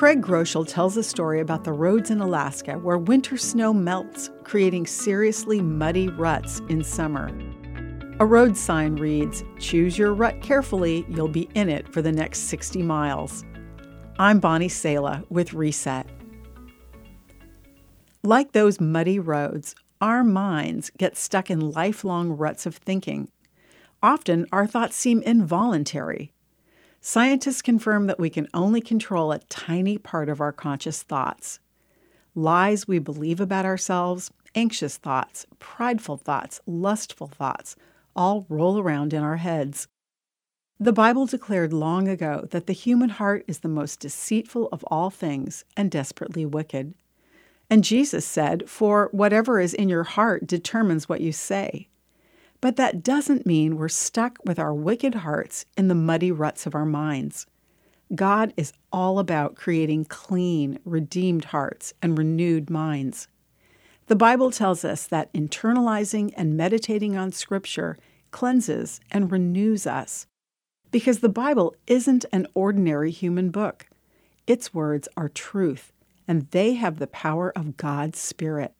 Craig Groeschel tells a story about the roads in Alaska where winter snow melts, creating seriously muddy ruts in summer. A road sign reads, Choose your rut carefully, you'll be in it for the next 60 miles. I'm Bonnie Sala with Reset. Like those muddy roads, our minds get stuck in lifelong ruts of thinking. Often, our thoughts seem involuntary. Scientists confirm that we can only control a tiny part of our conscious thoughts. Lies we believe about ourselves, anxious thoughts, prideful thoughts, lustful thoughts, all roll around in our heads. The Bible declared long ago that the human heart is the most deceitful of all things and desperately wicked. And Jesus said, For whatever is in your heart determines what you say. But that doesn't mean we're stuck with our wicked hearts in the muddy ruts of our minds. God is all about creating clean, redeemed hearts and renewed minds. The Bible tells us that internalizing and meditating on Scripture cleanses and renews us. Because the Bible isn't an ordinary human book, its words are truth, and they have the power of God's Spirit.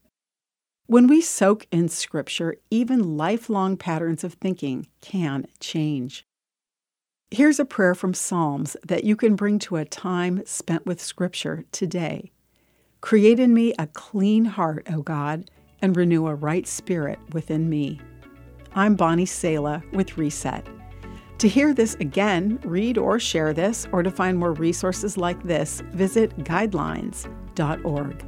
When we soak in Scripture, even lifelong patterns of thinking can change. Here's a prayer from Psalms that you can bring to a time spent with Scripture today. Create in me a clean heart, O God, and renew a right spirit within me. I'm Bonnie Sala with Reset. To hear this again, read or share this, or to find more resources like this, visit guidelines.org.